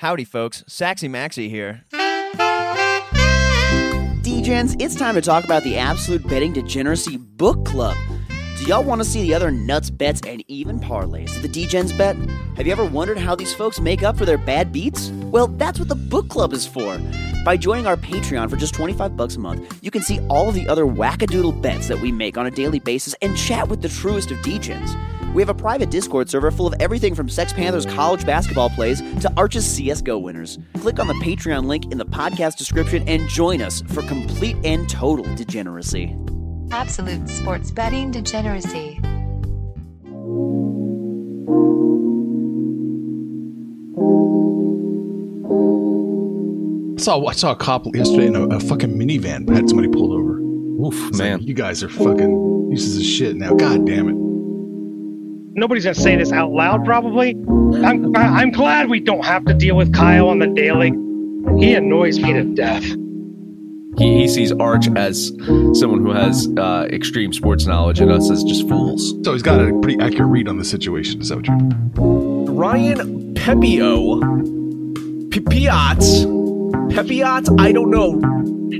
Howdy, folks. Saxy Maxi here. DGens, it's time to talk about the Absolute Betting Degeneracy Book Club. Do y'all want to see the other nuts, bets, and even parlays that the DGens bet? Have you ever wondered how these folks make up for their bad beats? Well, that's what the book club is for. By joining our Patreon for just 25 bucks a month, you can see all of the other wackadoodle bets that we make on a daily basis and chat with the truest of DGens. We have a private Discord server full of everything from Sex Panthers college basketball plays to Arch's CSGO winners. Click on the Patreon link in the podcast description and join us for complete and total degeneracy. Absolute sports betting degeneracy. I saw I saw a cop yesterday in a, a fucking minivan had somebody pulled over. Oof, It's man. like, you guys are fucking pieces of shit now. God damn it. Nobody's gonna say this out loud probably i'm i'm glad we don't have to deal with kyle on the daily he annoys me to death he, he sees Arch as someone who has uh, extreme sports knowledge and us as just fools. So he's got a pretty accurate read on the situation. Is that what you're Ryan Pepio. Pipiats. Pepiats? I don't know.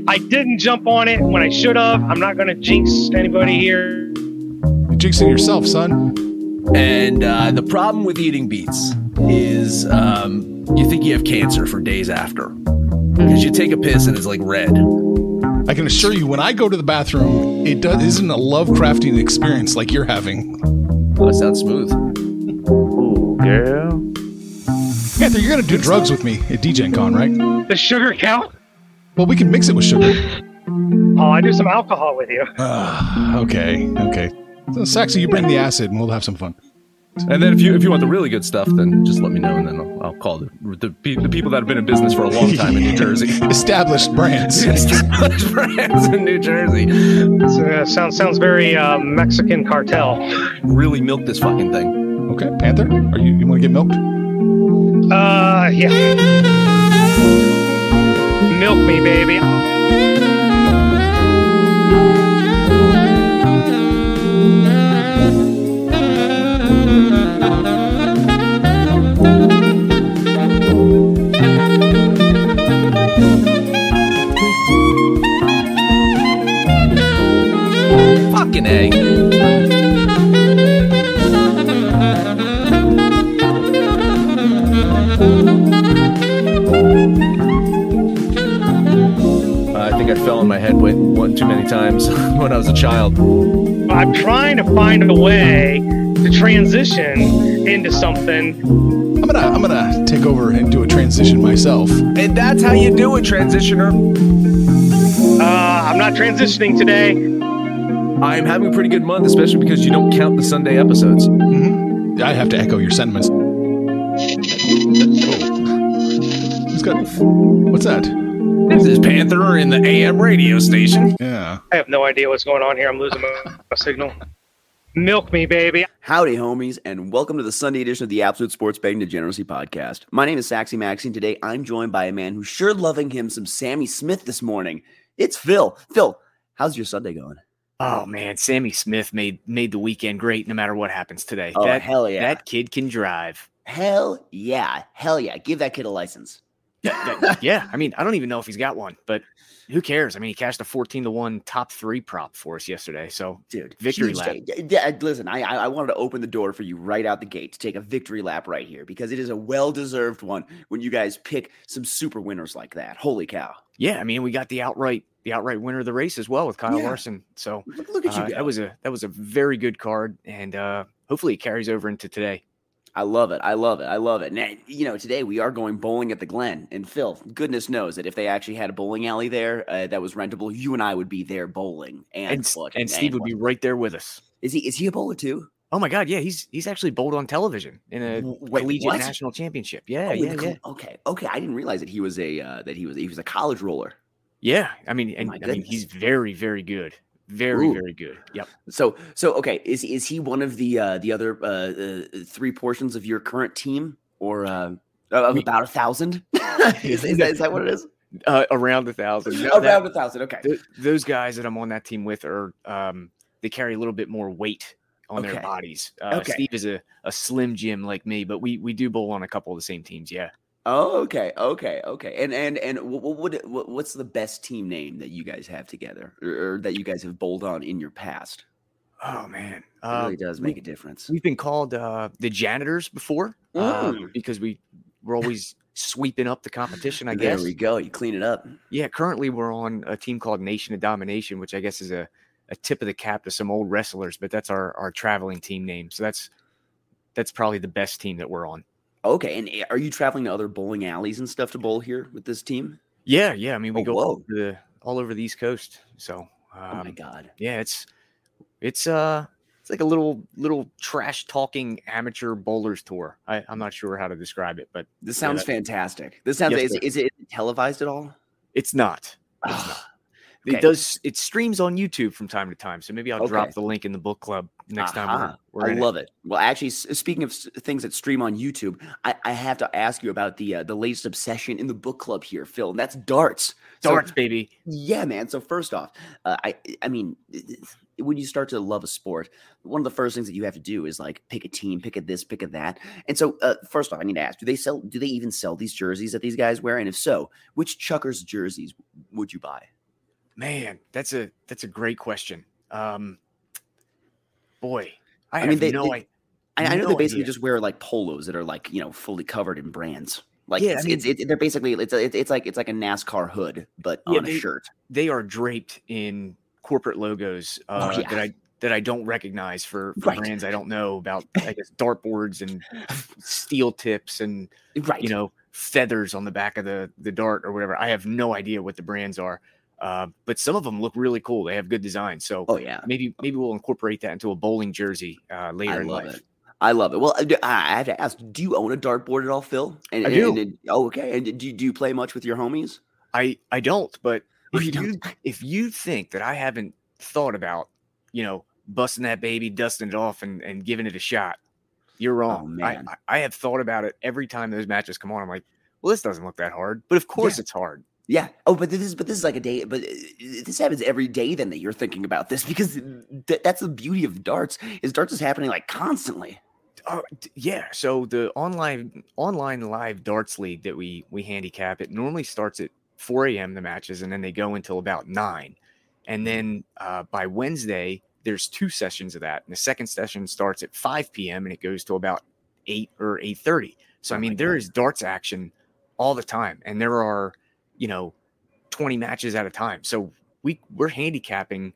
i didn't jump on it when i should have i'm not gonna jinx anybody here You're jinxing yourself, son. And uh, the problem with eating beets is um, you think you have cancer for days after. Because you take a piss and it's like red. I can assure you, when I go to the bathroom, it does, isn't a love crafting experience like you're having. Oh, it sounds smooth. Girl. Panther, you're gonna do drugs with me at DGen Con, right? the sugar count Well, we can mix it with sugar. oh i do some alcohol with you Ah, okay, okay. So, Saxy, you bring the acid, and we'll have some fun. And then if you if you want the really good stuff, then just let me know, and then I'll, I'll call the, the the people that have been in business for a long time in New Jersey. Established brands. Established brands in New Jersey. uh, sounds sounds very uh, mexican cartel Really milk this fucking thing. Okay, Panther, are you you want to get milked? uh yeah milk me baby child. i'm trying to find a way to transition into something I'm gonna I'm gonna take over and do a transition myself. And that's how you do a transitioner. uh, i'm not transitioning today I'm having a pretty good month, especially because you don't count the Sunday episodes. I have to echo your sentiments. Who's got? What's that? This is Panther in the AM radio station. Yeah. I have no idea what's going on here. I'm losing my, my signal. Milk me, baby. Howdy, homies, and welcome to the Sunday edition of the Absolute Sports Betting Degeneracy Podcast. My name is Saxy Maxi. Today, I'm joined by a man who's sure loving him some Sammy Smith this morning. It's Phil. Phil, how's your Sunday going? Oh man, Sammy Smith made made the weekend great no matter what happens today. Oh, that, hell yeah. That kid can drive. Hell yeah. Hell yeah. Give that kid a license. That- yeah, I mean, I don't even know if he's got one, but who cares? I mean, he cashed a 14 to 1 top three prop for us yesterday. So Dude, Victory lap. day. D- Listen, I, I I wanted to open the door for you right out the gate to take a victory lap right here because it is a well deserved one when you guys pick some super winners like that. Holy cow! yeah, I mean, we got the outright the outright winner of the race as well with Kyle Yeah. Larson. So Look, look at you uh, that was a that was a very good card, and uh, hopefully it carries over into today. I love it. I love it. I love it. And you know, today we are going bowling at the Glen, and Phil, goodness knows that if they actually had a bowling alley there uh, that was rentable, you and I would be there bowling. And And, and Steve would be right there with us. Is he? Is he a bowler too? Oh my God, yeah, he's he's actually bowled on television in a wait, collegiate what? national championship. Yeah, Oh, yeah, yeah. Okay. Okay. I didn't realize that he was a uh, that he was he was a college roller. Yeah, I mean, and I mean, he's very, very good, very, Ooh. very good. Yep. So so okay, is is he one of the uh, the other uh, uh, three portions of your current team, or uh, of about a thousand? is, is, that, is that what it is? Uh, around a thousand. No, Around that- a thousand. Okay. th- those guys that I'm on that team with are, um, they carry a little bit more weight on Okay. their bodies. Uh, Okay. Steve is a, a slim Jim like me, but we we do bowl on a couple of the same teams. Yeah. Oh, okay, okay, okay. And and and what what, what what's the best team name that you guys have together, or, or that you guys have bowled on in your past? Oh man, It really Uh, does we- make a difference. We've been called uh, the janitors before uh, Mm. because we we're always sweeping up the competition. I there guess. There we go. You clean it up. Yeah, currently we're on a team called Nation of Domination, which I guess is a, a tip of the cap to some old wrestlers, but that's our, our traveling team name. So that's that's probably the best team that we're on. Okay, and eh, are you traveling to other bowling alleys and stuff to bowl here with this team? Yeah, yeah. I mean, we Oh, go all over, the, all over the East Coast. So oh my um, god. yeah, it's it's uh it's like a little little trash talking amateur bowlers tour. I, I'm not sure how to describe it, but This Yeah, sounds that- fantastic. This sounds. Yes, is, is it televised at all? it's not. It's Ah, not. Okay. It does. It streams on YouTube from time to time. So maybe I'll Okay. drop the link in the book club next time we're, we're I in it. love it. Well, actually, speaking of things that stream on YouTube, I, I have to ask you about the uh, the latest obsession in the book club here, Phil, and that's darts. So- Darts, baby. yeah, man. So first off, uh, I I mean, when you start to love a sport, one of the first things that you have to do is like pick a team, pick a this, pick a that. And so, uh, first off, I need to ask: Do they sell? Do they even sell these jerseys that these guys wear? And if so, which Chuckers jerseys would you buy? Man, that's a that's a great question. Um, boy, I, I have mean, they- no they- I, I know No they basically idea. just wear like polos that are like you know fully covered in brands. Like Yeah, I it's, mean- it's, it's they're basically it's it's it's like it's like a NASCAR hood, but Yeah, on a shirt. They are draped in corporate logos uh, Oh, yeah. that I that I don't recognize for, for Right. brands I don't know about. I guess dartboards and steel tips and Right. you know feathers on the back of the the dart or whatever. I have no idea what the brands are, uh, but some of them look really cool. They have good design. So Oh yeah. maybe maybe we'll incorporate that into a bowling jersey uh, later I in love life. it. I love it. Well, I do- I I have to ask: Do you own a dartboard at all, Phil? And, I do. and- oh, okay. And do you, do you play much with your homies? I I don't, but Oh, if you you, if you think that I haven't thought about, you know, busting that baby, dusting it off, and and giving it a shot, you're wrong. I, Oh, man. I I have thought about it every time those matches come on. I'm like, well, this doesn't look that hard, but of course Yeah. it's hard. Yeah. Oh, but this is but this is like a day. But uh, this happens every day. Then that you're thinking about this because th- that's the beauty of darts. Is darts is happening like constantly. Oh yeah. So the online online live darts league that we we handicap it normally starts at 4 a.m. the matches, and then they go until about nine, and then uh, by Wednesday there's two sessions of that, and the second session starts at 5 p.m. and it goes to about eight or 8:30. So I Oh my mean there God. is darts action all the time, and there are you know 20 matches at a time. So we we're handicapping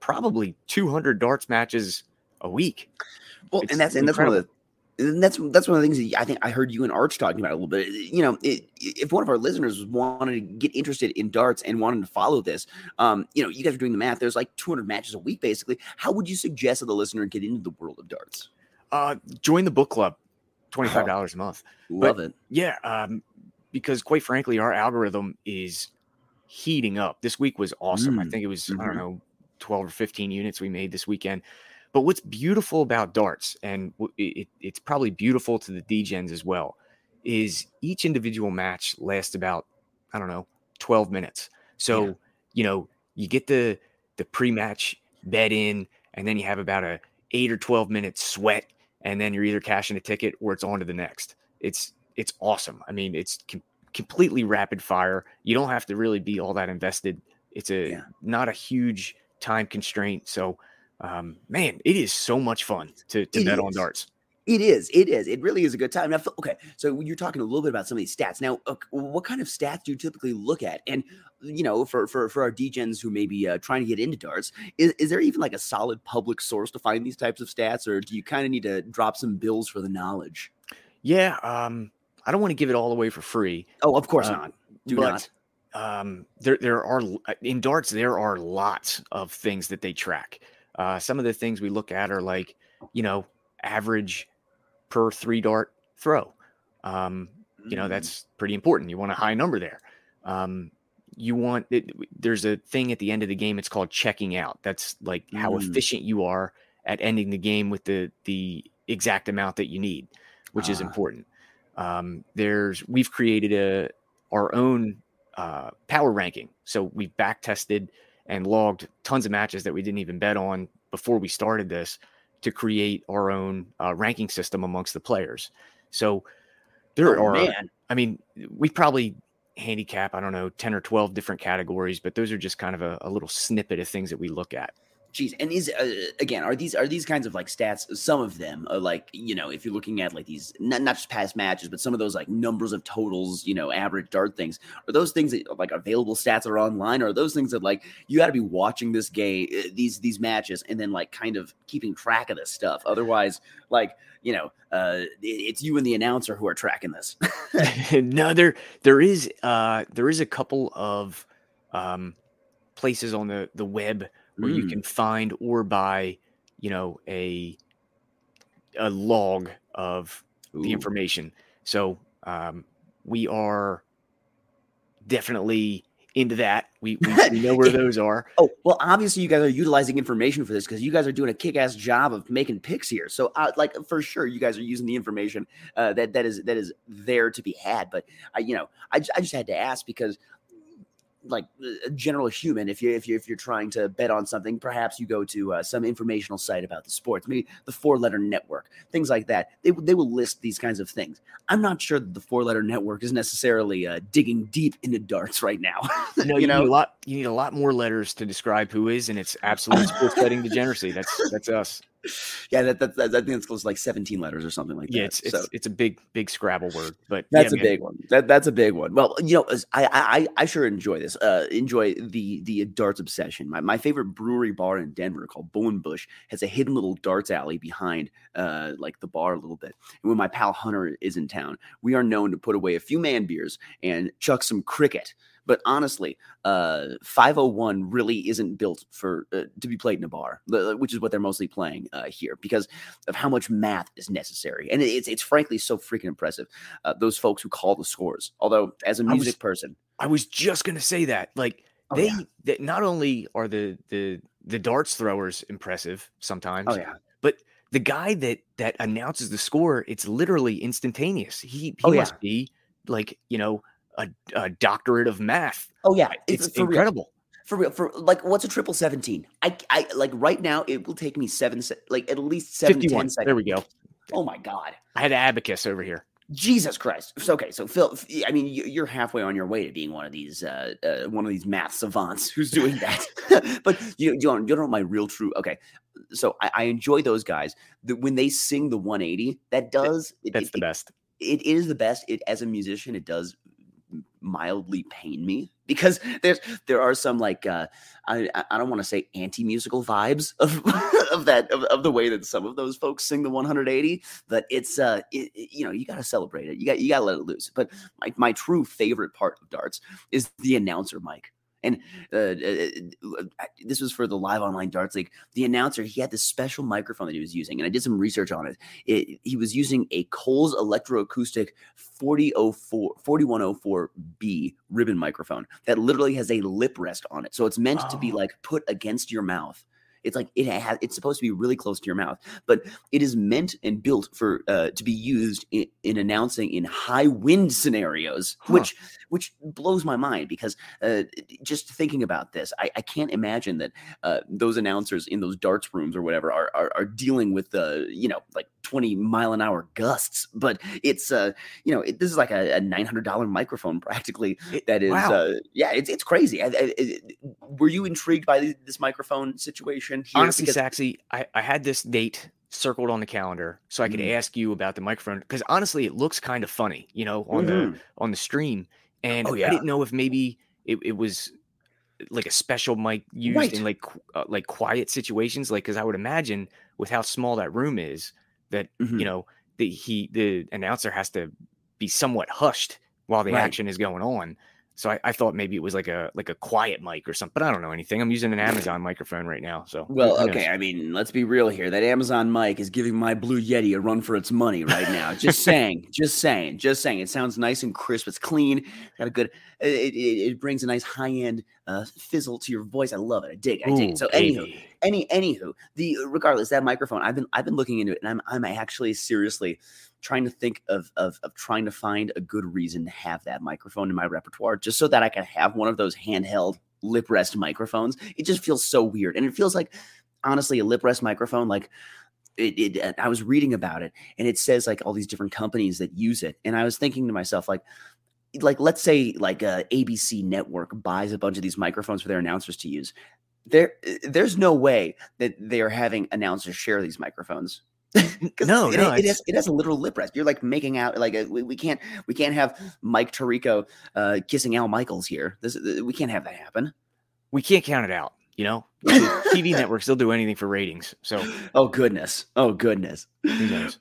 probably 200 darts matches a week. Well, It's and that's and that's one of the and that's that's one of the things that I think I heard you and Arch talking about a little bit. You know, it, if one of our listeners wanted to get interested in darts and wanted to follow this, um, you know, you guys are doing the math. There's like 200 matches a week, basically. How would you suggest that the listener get into the world of darts? Uh, join the book club, twenty five dollars a month. Love it. Yeah, um, because quite frankly, our algorithm is heating up. This week was awesome. I Mm, think it was I mhm. don't know twelve or fifteen units we made this weekend. but what's beautiful about darts, and it, it's probably beautiful to the DGens as well, is each individual match lasts about I don't know 12 minutes. So Yeah. you know you get the the pre-match bet in, and then you have about a eight or 12 minute sweat, and then you're either cashing a ticket or it's on to the next. It's it's awesome. I mean, it's com- completely rapid fire. You don't have to really be all that invested. It's a Yeah. not a huge time constraint. So, um, man, it is so much fun to, to It bet on darts. It is. It is. It really is a good time. Now, okay, so you're talking a little bit about some of these stats. Now, uh, what kind of stats do you typically look at? And you know, for for for our DGens who may be uh, trying to get into darts, is, is there even like a solid public source to find these types of stats, or do you kind of need to drop some bills for the knowledge? Yeah. Um, I don't want to give it all away for free. Oh, of course Uh, not. Do but, not. Um, there, there are uh, in darts. There are lots of things that they track. Uh, some of the things we look at are like, you know, average per three dart throw. Um, you know, Mm. that's pretty important. You want a high number there. Um, you want it, there's a thing at the end of the game. It's called checking out. That's like how Mm. efficient you are at ending the game with the the exact amount that you need, which is Ah. important. Um, there's we've created a our own uh, power ranking. So we've back tested and logged tons of matches that we didn't even bet on before we started this to create our own uh, ranking system amongst the players. So there Oh, are, man. I mean, we probably handicap, I don't know, 10 or 12 different categories, but those are just kind of a, a little snippet of things that we look at. Jeez, and these uh, again are these are these kinds of like stats? Some of them are like you know if you're looking at like these not, not just past matches, but some of those like numbers of totals, you know, average dart things. Are those things that like available stats are online? Or are those things that like you got to be watching this game, uh, these these matches, and then like kind of keeping track of this stuff? Otherwise, like you know, uh, it- it's you and the announcer who are tracking this. no, there there is uh there is a couple of um places on the the web where you Mm. can find or buy, you know, a a log of the information. So um we are definitely into that. We we, we know where those are. Oh, well, obviously you guys are utilizing information for this because you guys are doing a kick-ass job of making picks here. So, uh, like for sure, you guys are using the information uh, that that is that is there to be had. But I, you know, I, I just had to ask because, like a general human, if you if you if you're trying to bet on something, perhaps you go to uh, some informational site about the sports, maybe the Four Letter Network, things like that. They they will list these kinds of things. I'm not sure that the Four Letter Network is necessarily uh, digging deep into darts right now. No, you you, know. need a lot. You need a lot more letters to describe who is, and it's absolute sports betting degeneracy. That's that's us. Yeah, that, that, that I think it's close to like 17 letters or something like Yeah, that. it's it's So it's a big big Scrabble word, but that's yeah, a man. big one. That that's a big one. Well, you know, I I I sure enjoy this. Uh, enjoy the the darts obsession. My my favorite brewery bar in Denver called Bush has a hidden little darts alley behind uh like the bar a little bit. And when my pal Hunter is in town, we are known to put away a few man beers and chuck some cricket. But honestly, uh, 501 really isn't built for uh, to be played in a bar, which is what they're mostly playing uh, here because of how much math is necessary, and it's it's frankly so freaking impressive. Uh, those folks who call the scores, although as a I was- music person, I was just gonna say that. Like Oh, they yeah. that not only are the the the darts throwers impressive sometimes, oh yeah, but the guy that that announces the score, it's literally instantaneous. He he Oh, yeah. must be like you know a, a doctorate of math. oh yeah, It's for real. incredible. For real, for like, what's a triple seventeen? I, I like right now. It will take me seven, se- like at least seven, Fifty 10 seconds. There we go. Oh my god, I had abacus over here. Jesus Christ. So, okay, so Phil, I mean, you- you're halfway on your way to being one of these, uh, uh one of these math savants who's doing that. but you, you don't, you don't know my real true. Okay, so I, I enjoy those guys. The, when they sing the 180, that does it, That's it- the it- best. it is the best. It as a musician, it does mildly pain me because there's there are some like uh I I- don't want to say anti-musical vibes of of that of, of the way that some of those folks sing the 180 but it's uh it, it- you know you got to celebrate it. You got you got to let it loose. But my, my true favorite part of darts is the announcer mic and uh, uh, uh, this was for the live online darts league. The announcer he had this special microphone that he was using and i did some research on it, it he was using a coles electroacoustic 4004 4104b ribbon microphone that literally has a lip rest on it. So it's meant to be Oh. like put against your mouth It's like it has. It's supposed to be really close to your mouth, but it is meant and built for uh, to be used in, in announcing in high wind scenarios, Huh. which which blows my mind because uh, just thinking about this, I, I can't imagine that uh, those announcers in those darts rooms or whatever are are, are dealing with the you know like twenty mile an hour gusts. But it's uh you know it, this is like a, a nine hundred dollar microphone practically. that is wow. uh, yeah it's it's crazy. I, I, I- were you intrigued by th- this microphone situation? Here? Honestly, Because- Saxy, I, I had this date circled on the calendar so I could Mhm. ask you about the microphone because honestly, it looks kind of funny, you know, on the Mhm. on the stream, and Oh, I didn't know if maybe it, it was like a special mic used Right. in like uh, like quiet situations, like because I would imagine with how small that room is that Mhm. you know the he the announcer has to be somewhat hushed while the Right. action is going on. So I, I thought maybe it was like a like a quiet mic or something, but I don't know anything. I'm using an Amazon microphone right now, so Well, okay. I mean, let's be real here. That Amazon mic is giving my Blue Yeti a run for its money right now. Just saying, just saying, just saying. It sounds nice and crisp. It's clean. Got a good. It, it, it brings a nice high end uh, fizzle to your voice. I love it. I dig. it, I dig. It. So, anywho, baby. any anywho, the regardless that microphone, I've been I've been looking into it, and I'm I'm actually seriously trying to think of of of trying to find a good reason to have that microphone in my repertoire, just so that I can have one of those handheld lip rest microphones. It just feels so weird, and it feels like honestly a lip rest microphone like. It, it, uh, I was reading about it, and it says like all these different companies that use it, and I was thinking to myself like, like let's say like a ABC network buys a bunch of these microphones for their announcers to use there there's no way that they are having announcers share these microphones No, it, no, it, has, it has a literal lip rest. You're like making out like a, we, we can't we can't have Mike Tirico uh, kissing Al Michaels here. This uh, we can't have that happen. we can't count it out. You know, TV networks they'll do anything for ratings. So Oh goodness, oh goodness. who knows?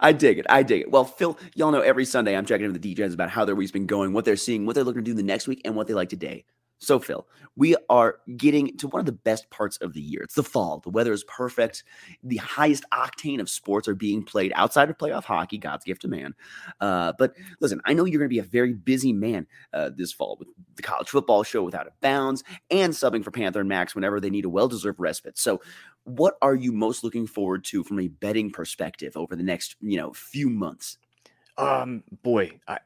I dig it. I dig it. Well, Phil, y'all know every Sunday I'm checking in with the DJs about how their week's been going, what they're seeing, what they're looking to do the next week, and what they like today. So, Phil, we are getting to one of the best parts of the year. It's the fall. The weather is perfect. The highest octane of sports are being played outside of playoff hockey, God's gift to man. Uh, but listen, I know you're going to be a very busy man uh, this fall with the college football show without a bounds and subbing for Panther and Max whenever they need a well deserved respite. So, what are you most looking forward to from a betting perspective over the next you know few months? Um, boy, I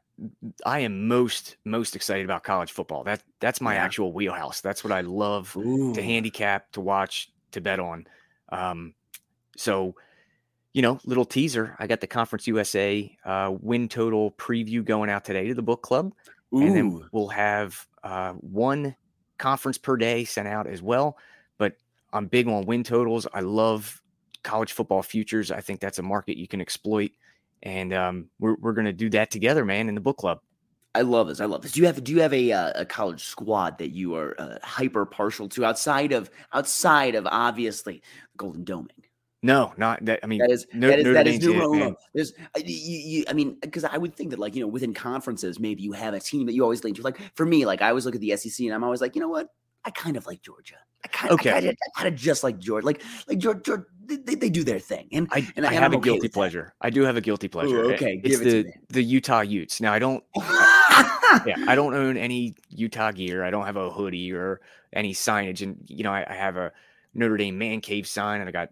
I am most most excited about college football. That that's my Yeah. actual wheelhouse. That's what I love Ooh. to handicap, to watch, to bet on. Um, so you know, little teaser. I got the Conference USA uh, win total preview going out today to the book club, and then we'll have uh, one conference per day sent out as well. But I'm big on win totals. I love college football futures. I think that's a market you can exploit, and um, we're we're gonna do that together, man, in the book club. I love this. I love this. Do you have do you have a uh, a college squad that you are uh, hyper partial to outside of outside of obviously Golden Doming? No, not that. I mean, That is no, that is Notre that is Dame's it, numero man. uno. There's uh, you, you, I mean, because I would think that like you know within conferences maybe you have a team that you always lean to. Like for me, like I always look at the SEC and I'm always like, you know what? I kind of like Georgia. I kind, Okay. I kind of, I kind of just like Georgia. Like like Georgia, they, they, do their thing. And I, and I have I'm a okay guilty with that. pleasure. I do have a guilty pleasure. Ooh, okay, it's give it the me. the Utah Utes. Now I don't. yeah, I don't own any Utah gear. I don't have a hoodie or any signage, and you know, I, I have a Notre Dame man cave sign, and I got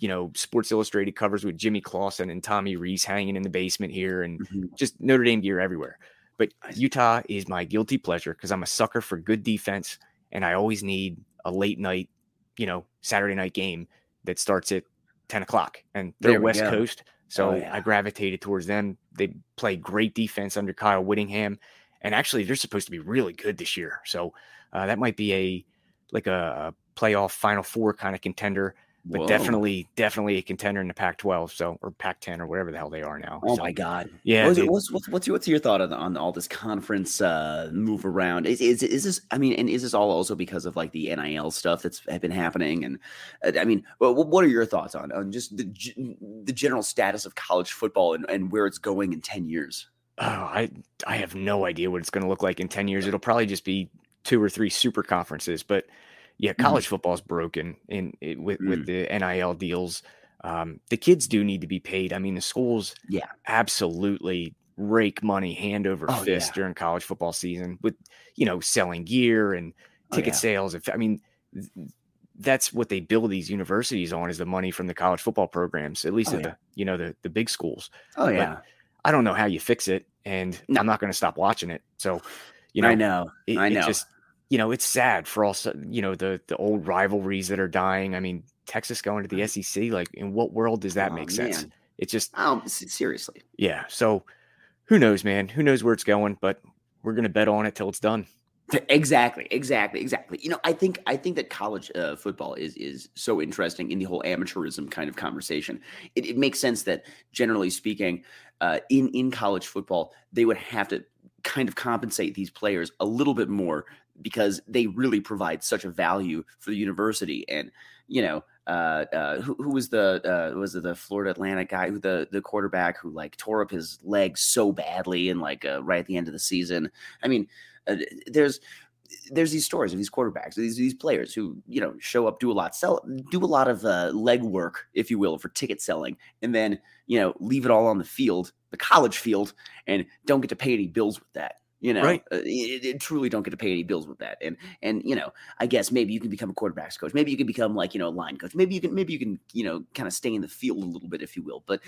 you know Sports Illustrated covers with Jimmy Clausen and Tommy Rees hanging in the basement here, and Mhm. just Notre Dame gear everywhere. But Utah is my guilty pleasure because I'm a sucker for good defense, and I always need a late night, you know, Saturday night game that starts at 10 o'clock, and they're There we West go. Coast, so Oh, yeah. I gravitated towards them. They play great defense under Kyle Whittingham, and actually they're supposed to be really good this year. So uh, that might be a like a, a playoff Final Four kind of contender, but Whoa. definitely, definitely a contender in the Pac-12, so or Pac-10 or whatever the hell they are now. Oh So, my God! yeah, what's, what's, what's what's your what's your thought on, on all this conference uh, move around? Is, is is this? I mean, and is this all also because of like the NIL stuff that's have been happening? And uh, I mean, what, what are your thoughts on on just the the general status of college football and, and where it's going in ten years? Oh, I I have no idea what it's going to look like in 10 years. It'll probably just be two or three super conferences, but yeah, college football's broken in it, with Mm. with the NIL deals. Um, the kids do need to be paid. I mean, the schools Yeah. absolutely rake money hand over Oh, fist yeah. during college football season with you know selling gear and Oh, ticket yeah. sales. I mean, th- that's what they build these universities on is the money from the college football programs, at least Oh, at yeah. the you know the the big schools. Oh But yeah, I don't know how you fix it, and No. I'm not going to stop watching it. So, you know, I know, it, I it know. just you know it's sad for also you know the the old rivalries that are dying. I mean, Texas going to the SEC, like in what world does that Oh, make sense? man. It just um, seriously. yeah. So who knows, man? Who knows where it's going? But we're gonna bet on it till it's done. Exactly, exactly, exactly. You know, I think I think that college uh, football is is so interesting in the whole amateurism kind of conversation. It, it makes sense that generally speaking, uh, in in college football, they would have to kind of compensate these players a little bit more because they really provide such a value for the university. And you know, uh, uh, who, who was the uh, was it the Florida Atlantic guy who the the quarterback who like tore up his leg so badly and like uh, right at the end of the season. I mean, uh, there's there's these stories of these quarterbacks, these these players who you know show up, do a lot, sell, do a lot of uh, leg work, if you will, for ticket selling, and then you know leave it all on the field, the college field, and don't get to pay any bills with that. You know, Right. uh, it, it truly don't get to pay any bills with that. And and you know, I guess maybe you can become a quarterbacks coach. Maybe you can become like you know a line coach. Maybe you can maybe you can you know kind of stay in the field a little bit, if you will. But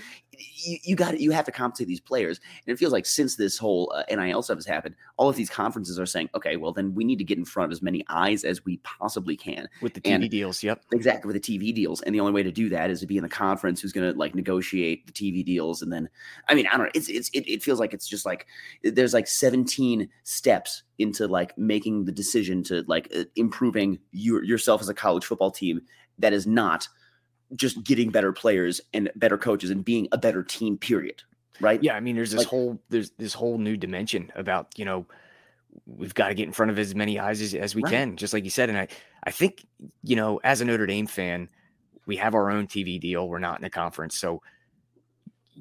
you, you got you have to compensate these players. And it feels like since this whole uh, NIL stuff has happened, all of these conferences are saying, okay, well then we need to get in front of as many eyes as we possibly can. With the TV And- deals, yep. Exactly with the TV deals, and the only way to do that is to be in the conference who's going to like negotiate the TV deals, and then I mean I don't know. It's it's it, it feels like it's just like there's like 17 steps into like making the decision to like uh, improving your, yourself as a college football team that is not just getting better players and better coaches and being a better team. Period. Right? Yeah, I mean, there's this Like- whole there's this whole new dimension about you know we've got to get in front of as many eyes as, as we Right. can, just like you said. And I I think you know as a Notre Dame fan, we have our own TV deal. We're not in a conference, so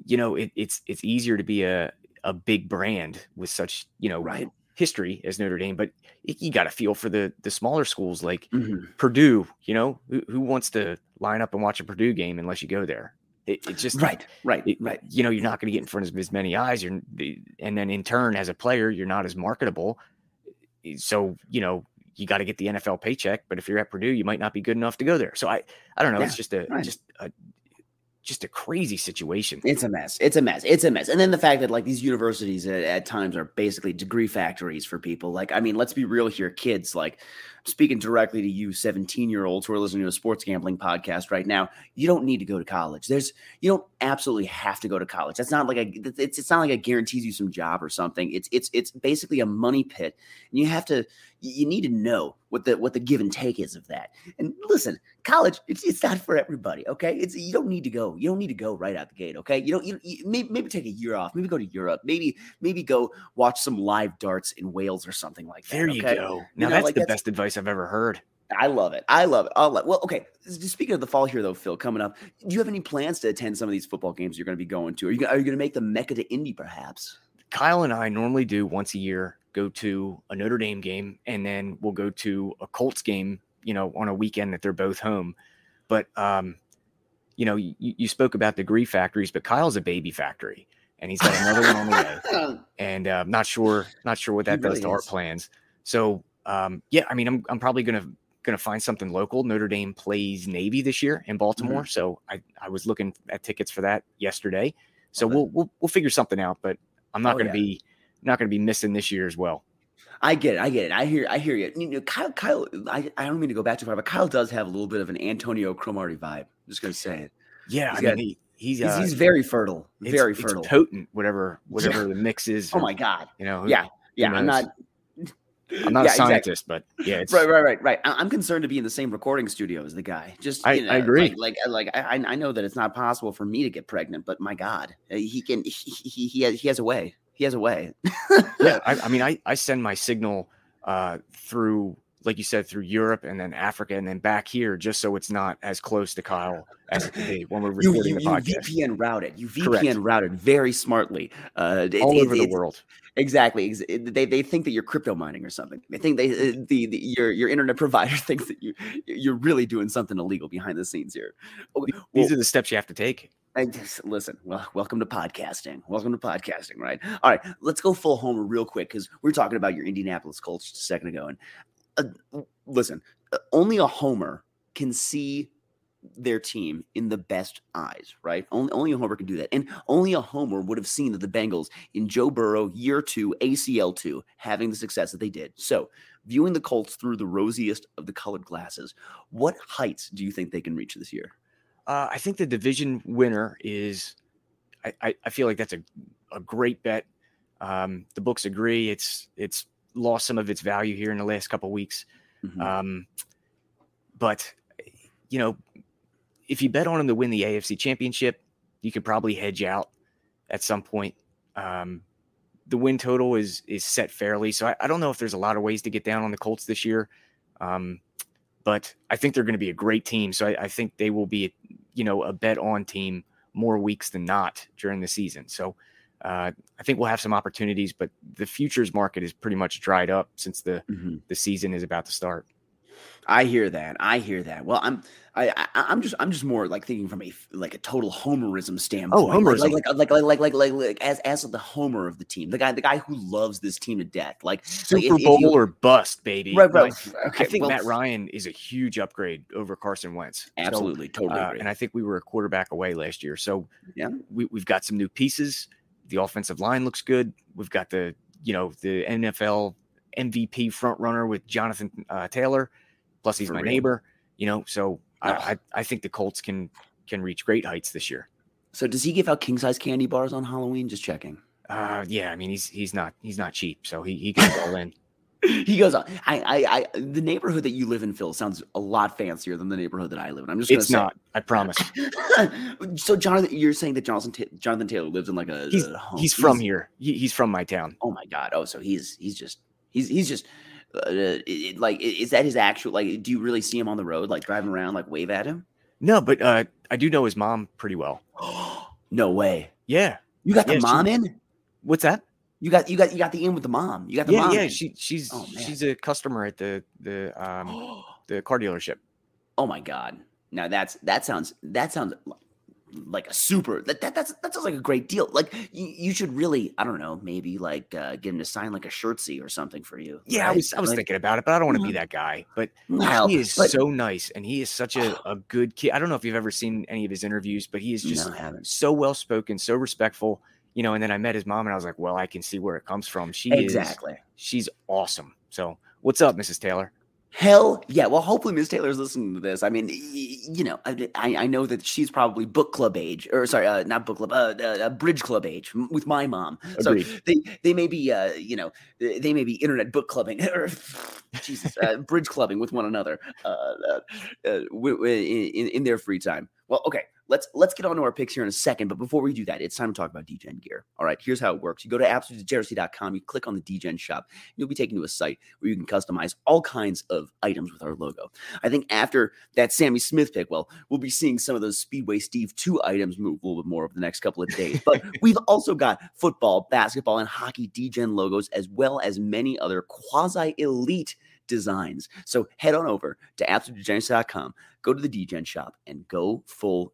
you know it, it's it's easier to be a a big brand with such you know Right. history as Notre Dame, but you got to feel for the the smaller schools like Mhm. Purdue. You know who, who wants to line up and watch a Purdue game unless you go there? It, it just Right. Right. it- Right. you know, you're not going to get in front of as many eyes. You're, and then in turn, as a player, you're not as marketable. So, you know, you got to get the NFL paycheck. But if you're at Purdue, you might not be good enough to go there. So I, I don't know. It's just a, right. just a, just a crazy situation. It's a mess. It's a mess. It's a mess. And then the fact that like these universities at, at times are basically degree factories for people. Like, I mean, let's be real here, kids. Like, speaking directly to you, 17 year olds who are listening to a sports gambling podcast right now, you don't need to go to college. There's, you don't absolutely have to go to college. That's not like a, it's, it's not like it guarantees you some job or something. It's, it's, it's basically a money pit. And you have to, you need to know what the, what the give and take is of that. And listen, college, it's, it's not for everybody. Okay. It's, you don't need to go. You don't need to go right out the gate. Okay. You don't, you, you maybe, maybe take a year off, maybe go to Europe, maybe, maybe go watch some live darts in Wales or something like that. There you okay? go. You Now know, that's like, the best advice I've ever heard. I love it. I love it. I love Well, okay. Speaking of the fall here, though, Phil, coming up, do you have any plans to attend some of these football games you're going to be going to? Are you, are you going to make the Mecca to Indy, perhaps? Kyle and I normally do once a year go to a Notre Dame game and then we'll go to a Colts game, you know, on a weekend that they're both home. But um, you know, you, you spoke about degree factories, but Kyle's a baby factory and he's got another one on the way. And uh, I'm not sure, not sure what He that does really to our plans. So um, yeah, I mean, I'm I'm probably gonna gonna find something local. Notre Dame plays Navy this year in Baltimore, so I I was looking at tickets for that yesterday. So we'll we'll we'll figure something out, but I'm not Oh, gonna yeah. be not gonna be missing this year as well. I get it. I get it. I hear. I hear you. you know, Kyle. Kyle. I, I don't mean to go back too far, but Kyle does have a little bit of an Antonio Cromartie vibe. I'm just gonna say it. Yeah, He's I mean he, he's He's, uh, he's very fertile. it's- Very it's fertile. potent, whatever whatever the mix is. oh my god. you know, who- Yeah. Yeah. I'm not. I'm not Yeah, a exactly. scientist, but yeah, it's Right, right, right, right. I'm concerned to be in the same recording studio as the guy. Just, I- you know, I agree. Like, like, like I, I know that it's not possible for me to get pregnant, but my God, uh, he can. He, he, he has, he has a way. He has a way. yeah. I, I mean, I, I send my signal uh, through, like you said, through Europe and then Africa and then back here, just so it's not as close to Kyle as it could be when we're recording you, the you podcast. VPN routed. You VPN Correct. routed very smartly. Uh, it- all it- over the world. Exactly. it- They, they think that you're crypto mining or something. They think they uh, the, the your your internet provider thinks that you you're really doing something illegal behind the scenes here. These well- are the steps you have to take. I just, listen, well, welcome to podcasting. Welcome to podcasting, right? All right, let's go full homer real quick because we are talking about your Indianapolis Colts just a second ago. And uh, listen, uh, only a homer can see their team in the best eyes, right? Only, only a homer can do that. And only a homer would have seen that the Bengals in Joe Burrow, year two, ACL two, having the success that they did. So, viewing the Colts through the rosiest of the colored glasses, what heights do you think they can reach this year? Uh, I think the division winner is. I, I, I feel like that's a, a great bet. Um, the books agree. It's it's lost some of its value here in the last couple weeks. Mhm. Um, but you know, if you bet on them to win the AFC Championship, you could probably hedge out at some point. Um, the win total is is set fairly, so I, I don't know if there's a lot of ways to get down on the Colts this year. Um, but I think they're going to be a great team, so I, I think they will be, you know, a bet on team more weeks than not during the season. So uh, I think we'll have some opportunities, but the futures market is pretty much dried up since the Mhm. the season is about to start. I hear that. I hear that. Well, I'm I, I I'm just I'm just more like thinking from a like a total homerism standpoint. Oh, homerism. like like like like like like, like as as the homer of the team, the guy the guy who loves this team to death. Like like, Super if- if Bowl you- or bust, baby. Right, right. Like, Okay, I think well- Matt Ryan is a huge upgrade over Carson Wentz. So, Absolutely, totally uh, agree. and I think we were a quarterback away last year. So Yeah. we, we've got some new pieces. The offensive line looks good. We've got the, you know, the NFL MVP front runner with Jonathan uh, Taylor. Plus he's For my real. neighbor, you know, so I, I, I think the Colts can, can reach great heights this year. So does he give out king size candy bars on Halloween? Just checking. Uh, yeah, I mean, he's, he's not, he's not cheap. So he, he goes all in. He goes on. I, I, I, the neighborhood that you live in, Phil, sounds a lot fancier than the neighborhood that I live in. I'm just. It's gonna not, I promise. so, Jonathan, you're saying that Jonathan Ta- Jonathan Taylor lives in like a. He's, a home. he's from here. He, he's from my town. Oh my god! Oh, so he's he's just he's he's just uh, it- it- like is that his actual like? Do you really see him on the road like driving around like wave at him? No, but uh, I do know his mom pretty well. no way! Yeah. You got the Yeah, she- mom in. What's that? You got you got you got the in with the mom. You got the yeah, mom. yeah. She she's Oh, she's a customer at the the um the car dealership. oh my god! Now that's that sounds that sounds like, a super that, that that's that sounds like a great deal. Like you, you should really I don't know maybe like uh, get him to sign like a shirtsy or something for you. Yeah, I was I was Like, thinking about it, but I don't want to be Mhm. that guy. But he is but- so nice, and he is such a, a good kid. I don't know if you've ever seen any of his interviews, but he is just No, so well spoken, so respectful. You know, and then I met his mom, and I was like, well, I can see where it comes from. She exactly. is she's awesome. So, what's up, Mrs. Taylor? Hell yeah! Well, hopefully Miss Taylor's listening to this. I mean, you know, I, I know that she's probably book club age, or sorry, uh, not book club, uh, uh, uh, bridge club age with my mom. Agreed. So they they may be, uh, you know, they may be internet book clubbing or Jesus, uh, bridge clubbing with one another, uh, uh, uh, in, in their free time. Well, okay, let's let's get on to our picks here in a second. But before we do that, it's time to talk about DGen gear. All right, here's how it works. You go to absolutedegeneracy.com, you click on the DGen shop, you'll be taken to a site where you can customize all kinds of items with our logo. I think after that Sammy Smith pick, well, we'll be seeing some of those Speedway Steve 2 items move a little bit more over the next couple of days. But we've also got football, basketball, and hockey DGen logos, as well as many other quasi elite designs. So head on over to absolutedegeneracy.com, go to the DGen shop, and go full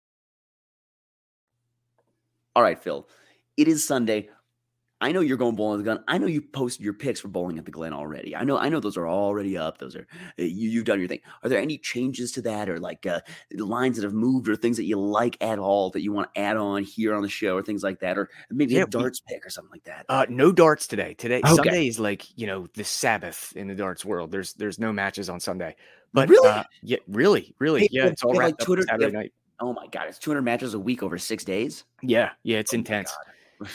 All right, Phil. It is Sunday. I know you're going bowling at the gun. I know you posted your picks for bowling at the Glen already. I know. I know those are already up. Those are uh, you. You've done your thing. Are there any changes to that, or like uh, lines that have moved, or things that you like at all that you want to add on here on the show, or things like that, or maybe Yeah, a we- darts pick or something like that? Uh, no darts today. Today Okay. Sunday is like you know the Sabbath in the darts world. There's there's no matches on Sunday. But Really? uh, yeah, really, really, Hey, yeah. It's all wrapped like, up Twitter- they Saturday have- night. Oh my god, it's 200 matches a week over six days. Yeah, yeah, it's Oh intense.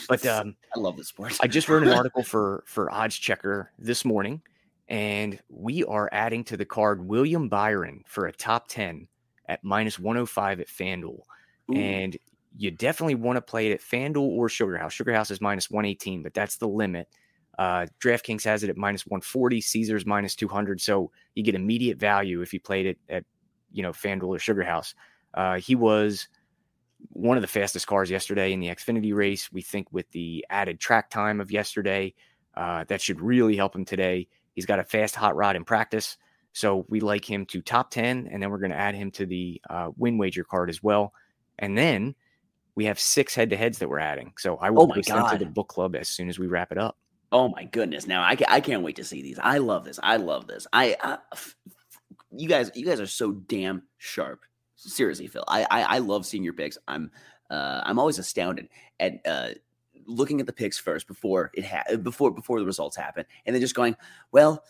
But um, I love the sport. I just wrote an article for for Odds Checker this morning, and we are adding to the card William Byron for a top ten at minus one hundred five at FanDuel, Ooh. and you definitely want to play it at FanDuel or Sugar House. Sugar House is minus one eighteen, but that's the limit. Uh, DraftKings has it at minus one forty, Caesars minus two hundred, so you get immediate value if you played it at you know, FanDuel or Sugar House. Uh, he was one of the fastest cars yesterday in the Xfinity race. We think with the added track time of yesterday, uh, that should really help him today. He's got a fast hot rod in practice. So we like him to top 10, and then we're going to add him to the uh, win wager card as well. And then we have six head to heads that we're adding. So I will Oh post them to the book club as soon as we wrap it up. Oh my goodness! Now I, ca- I can't wait to see these. I love this. I love this. I, I f- you guys you guys are so damn sharp. Seriously, Phil. I I, I love seeing your picks. I'm uh, I'm always astounded at uh, looking at the picks first before it ha- before before the results happen, and then just going, well.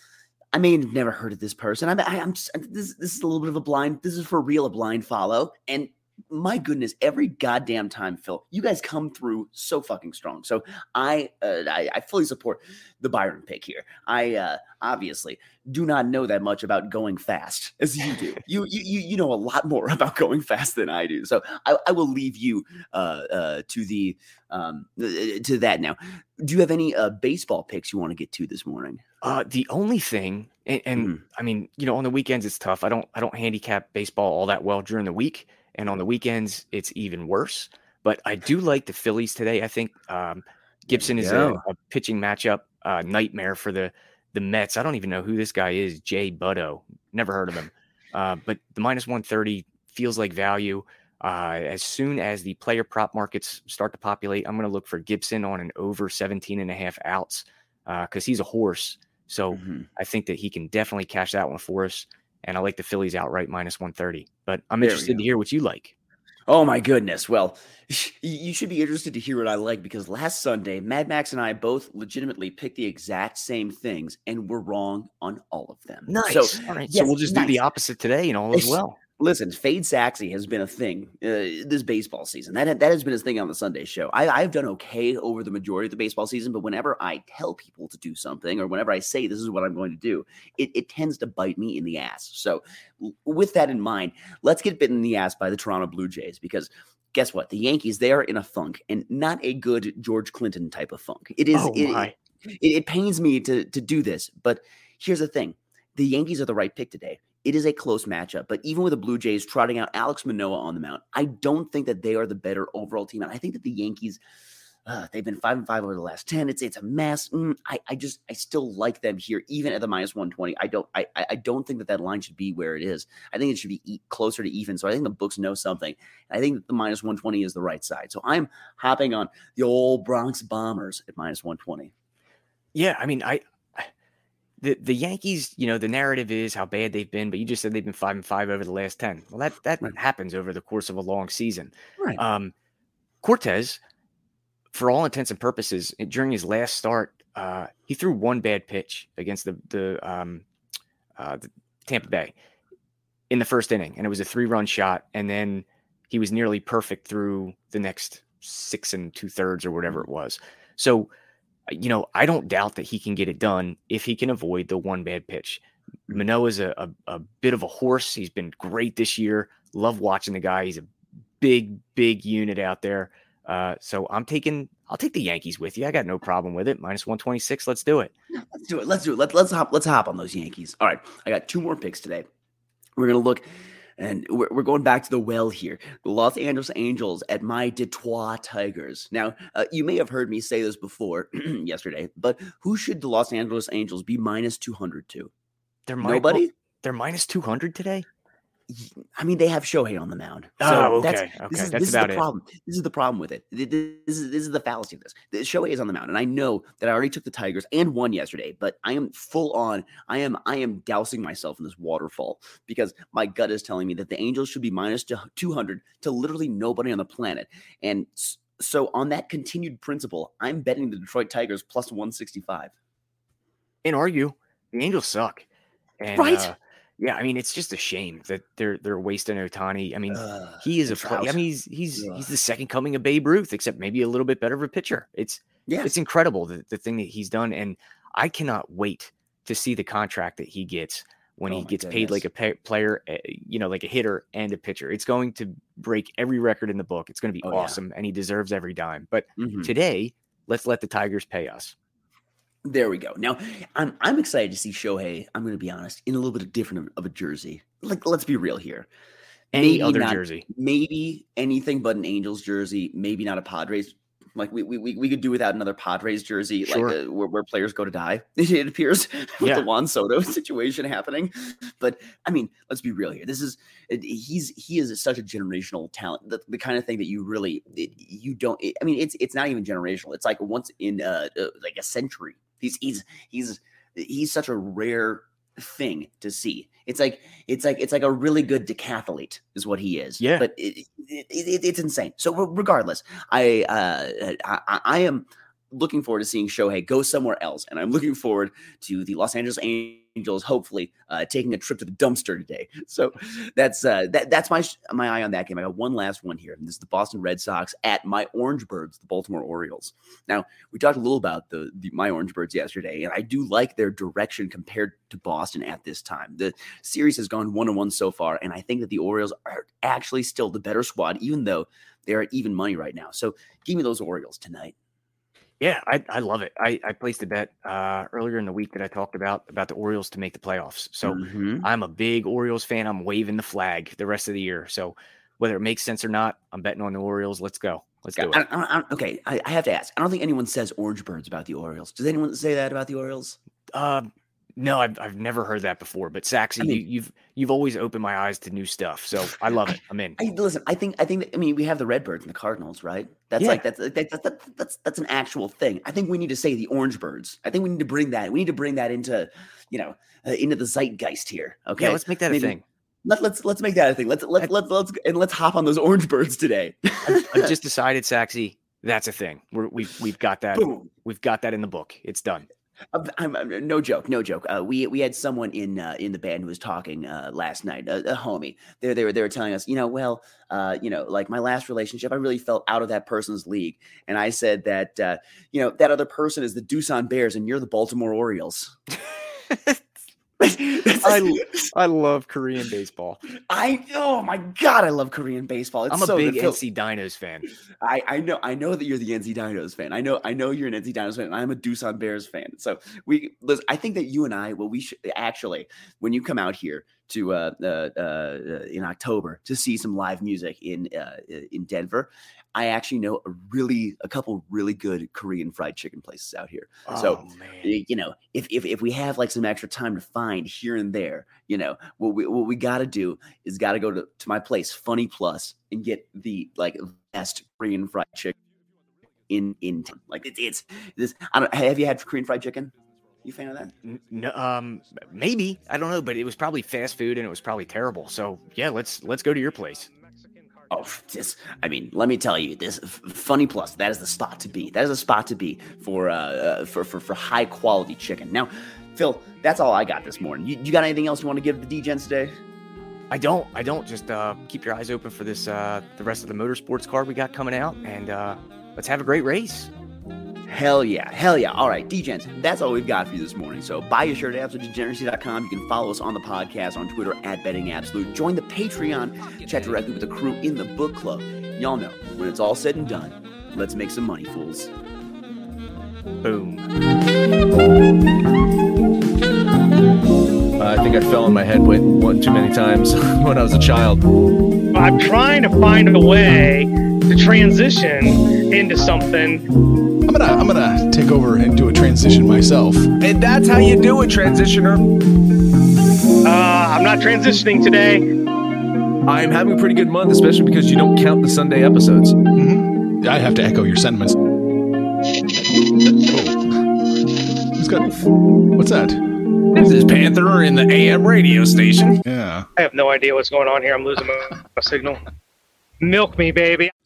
I may have never heard of this person. I'm, I, I'm just this. This is a little bit of a blind. This is for real a blind follow. And my goodness, every goddamn time, Phil, you guys come through so fucking strong. So I, uh, I, I fully support the Byron pick here. I uh, obviously do not know that much about going fast as you do. you, you, you, you know a lot more about going fast than I do. So I, I will leave you uh, uh, to the um, uh, to that now. Do you have any uh, baseball picks you want to get to this morning? Uh, the only thing, and, and Mhm. I mean, you know, on the weekends it's tough. I don't, I don't handicap baseball all that well during the week, and on the weekends it's even worse. But I do like the Phillies today. I think um, Gibson is a, a pitching matchup uh, nightmare for the the Mets. I don't even know who this guy is. Jay Butto, never heard of him. Uh, but the minus one thirty feels like value. Uh, as soon as the player prop markets start to populate, I'm going to look for Gibson on an over 17 and a half outs because he's a horse. So Mhm. I think that he can definitely cash that one for us. And I like the Phillies outright minus 130. But I'm There interested to hear what you like. Oh my goodness. Well, you should be interested to hear what I like because last Sunday, Mad Max and I both legitimately picked the exact same things and we're wrong on all of them. Nice. So, all right. yes, so we'll just do the opposite today and all as well. Listen, Fade Saxy has been a thing uh, this baseball season. That that has been his thing on the Sunday show. I, I've done okay over the majority of the baseball season, but whenever I tell people to do something or whenever I say this is what I'm going to do, it, it tends to bite me in the ass. So, with that in mind, let's get bitten in the ass by the Toronto Blue Jays because guess what? The Yankees they are in a funk and not a good George Clinton type of funk. It is. Oh, it- it, it pains me to to do this, but here's the thing: the Yankees are the right pick today. It is a close matchup, but even with the Blue Jays trotting out Alek Manoah on the mound, I don't think that they are the better overall team. And I think that the Yankees, uh, they've been five and five over the last ten. It's it's a mess. Mm, I I just I still like them here, even at the minus one twenty. I don't I I don't think that that line should be where it is. I think it should be closer to even. So I think the books know something. I think that the minus one twenty is the right side. So I'm hopping on the old Bronx Bombers at minus one twenty. Yeah. I mean, I. The, the Yankees, you know, the narrative is how bad they've been, but you just said they've been five and five over the last ten. Well, that that Right. happens over the course of a long season. Right. Um, Cortes, for all intents and purposes, eh, during his last start, uh, he threw one bad pitch against the the, um, uh, the Tampa Bay in the first inning, and it was a three run shot. And then he was nearly perfect through the next six and two thirds or whatever it was. So, you know, I don't doubt that he can get it done if he can avoid the one bad pitch. Manoah's a, a, a bit of a horse. He's been great this year. Love watching the guy. He's a big, big unit out there. Uh, so I'm taking, I'll take the Yankees with you. I got no problem with it. Minus 126. Let's do it. Let's do it. Let's do it. Let's let's hop. Let's hop on those Yankees. All right. I got two more picks today. We're gonna look, and we're, we're going back to the well here. The Los Angeles Angels at my Detroit Tigers. Now, uh, you may have heard me say this before yesterday, but who should the Los Angeles Angels be minus two hundred to? They're Nobody. They're minus 200 today. I mean, they have Shohei on the mound. So Oh, that's, okay, okay, This is, that's this is about the it. problem. This is the problem with it. Th- th- This is this is the fallacy of this. The Shohei is on the mound, and I know that I already took the Tigers and won yesterday, but I am full on. I am I am dousing myself in this waterfall because my gut is telling me that the Angels should be minus two hundred to literally nobody on the planet, and so on that continued principle, I'm betting the Detroit Tigers plus one sixty five. And argue, the Angels suck. And, Right. uh, yeah, I mean, it's just a shame that they're they're wasting Ohtani. I mean, Uh, he is a and play. I mean, he's he's Ugh. he's the second coming of Babe Ruth, except maybe a little bit better of a pitcher. It's Yeah, it's incredible the, the thing that he's done, and I cannot wait to see the contract that he gets when Oh he gets paid like a pay, player, uh, you know, like a hitter and a pitcher. It's going to break every record in the book. It's going to be Oh, yeah. awesome, and he deserves every dime. But Mhm. today, let's let the Tigers pay us. There we go. Now, I'm I'm excited to see Shohei. I'm going to be honest, in a little bit of different of a jersey. Like, let's be real here. Any Maybe other not- jersey. maybe anything but an Angels jersey. Maybe not a Padres. Like we we, we could do without another Padres jersey, Sure. like uh, where, where players go to die. It appears with Yeah. the Juan Soto situation happening. But I mean, let's be real here. This is he's he is such a generational talent. The, the kind of thing that you really you don't. I mean, it's it's not even generational. It's like once in uh, uh like a century. He's he's he's he's such a rare thing to see. It's like it's like it's like a really good decathlete is what he is. Yeah. but it, it, it, it's insane. So regardless, I, uh, I I am looking forward to seeing Shohei go somewhere else, and I'm looking forward to the Los Angeles Angels hopefully uh, taking a trip to the dumpster today. So that's uh, that that's my my eye on that game. I got one last one here, and this is the Boston Red Sox at my Orange Birds, the Baltimore Orioles. Now we talked a little about the, the my Orange Birds yesterday, and I do like their direction compared to Boston at this time. The series has gone one on one so far, and I think that the Orioles are actually still the better squad, even though they're at even money right now. So give me those Orioles tonight. Yeah, I, I love it. I, I placed a bet uh, earlier in the week that I talked about about the Orioles to make the playoffs. So Mhm. I'm a big Orioles fan. I'm waving the flag the rest of the year. So whether it makes sense or not, I'm betting on the Orioles. Let's go. Let's do I, it. I, I, okay, I, I have to ask. I don't think anyone says Orange Birds about the Orioles. Does anyone say that about the Orioles? Uh, no, I've, I've never heard that before. But Saxy, I mean- you, you've you've always opened my eyes to new stuff. So I love it. I'm in. I listen. I think. I think. That, I mean, we have the Redbirds and the Cardinals, right? That's Yeah. like that's that, that, that, that's that's an actual thing. I think we need to say the Orange Birds. I think we need to bring that. We need to bring that into, you know, uh, into the zeitgeist here. Okay, Yeah, let's make that a thing. Let, let's let's make that a thing. Let's let's let's let's and let's hop on those Orange Birds today. I've just decided, Saxy, that's a thing. We're, we've we've got that. Boom. We've got that in the book. It's done. I'm, I'm- I'm- no joke, no joke. Uh, we we had someone in uh, in the band who was talking uh, last night, a, a homie. They they were they were telling us, you know, well, uh, you know, like my last relationship, I really felt out of that person's league, and I said that, uh, you know, that other person is the Doosan Bears, and you're the Baltimore Orioles. I I love Korean baseball. I oh my god, I love Korean baseball. It's I'm a so big good. NC Dinos fan. I, I know I know that you're the NC Dinos fan. I know I know you're an NC Dinos fan. And I'm a Doosan Bears fan. So we listen, I think that you and I, well, we should actually when you come out here to uh, uh, uh in October to see some live music in uh in Denver, I actually know a really a couple really good Korean fried chicken places out here. So oh, man. you know, if, if if we have like some extra time to find here and there, you know, what we what we got to do is got to go to, to my place, Funny Plus, and get the like best Korean fried chicken in in town. Like it's it's this. I don't. Have you had Korean fried chicken? You fan of that? No, um, maybe I don't know, but it was probably fast food and it was probably terrible. So yeah, let's let's go to your place. Oh, this, I mean, let me tell you, this Funny Plus that is the spot to be. That is a spot to be for uh, uh for for for high quality chicken. Now, Phil, that's all I got this morning. You, you got anything else you want to give the DGens today? I don't, I don't. Just uh, keep your eyes open for this, uh, the rest of the motorsports card we got coming out, and uh, let's have a great race. Hell yeah. Hell yeah. All right, DGens, that's all we've got for you this morning. So buy your shirt at absolutedegeneracy.com. You can follow us on the podcast on Twitter at Betting Absolute. Join the Patreon. Chat directly with the crew in the book club. Y'all know, when it's all said and done, let's make some money, fools. Boom. I think I fell on my head way, one too many times when I was a child. I'm trying to find a way to transition into something. I'm gonna I'm gonna take over and do a transition myself. And that's how you do a transitioner. Uh, I'm not transitioning today. I'm having a pretty good month, especially because you don't count the Sunday episodes. hmm I have to echo your sentiments. Oh. Who's got? What's that? This is Panther in the AM radio station. Yeah. I have no idea what's going on here. I'm losing my, my signal. Milk me, baby.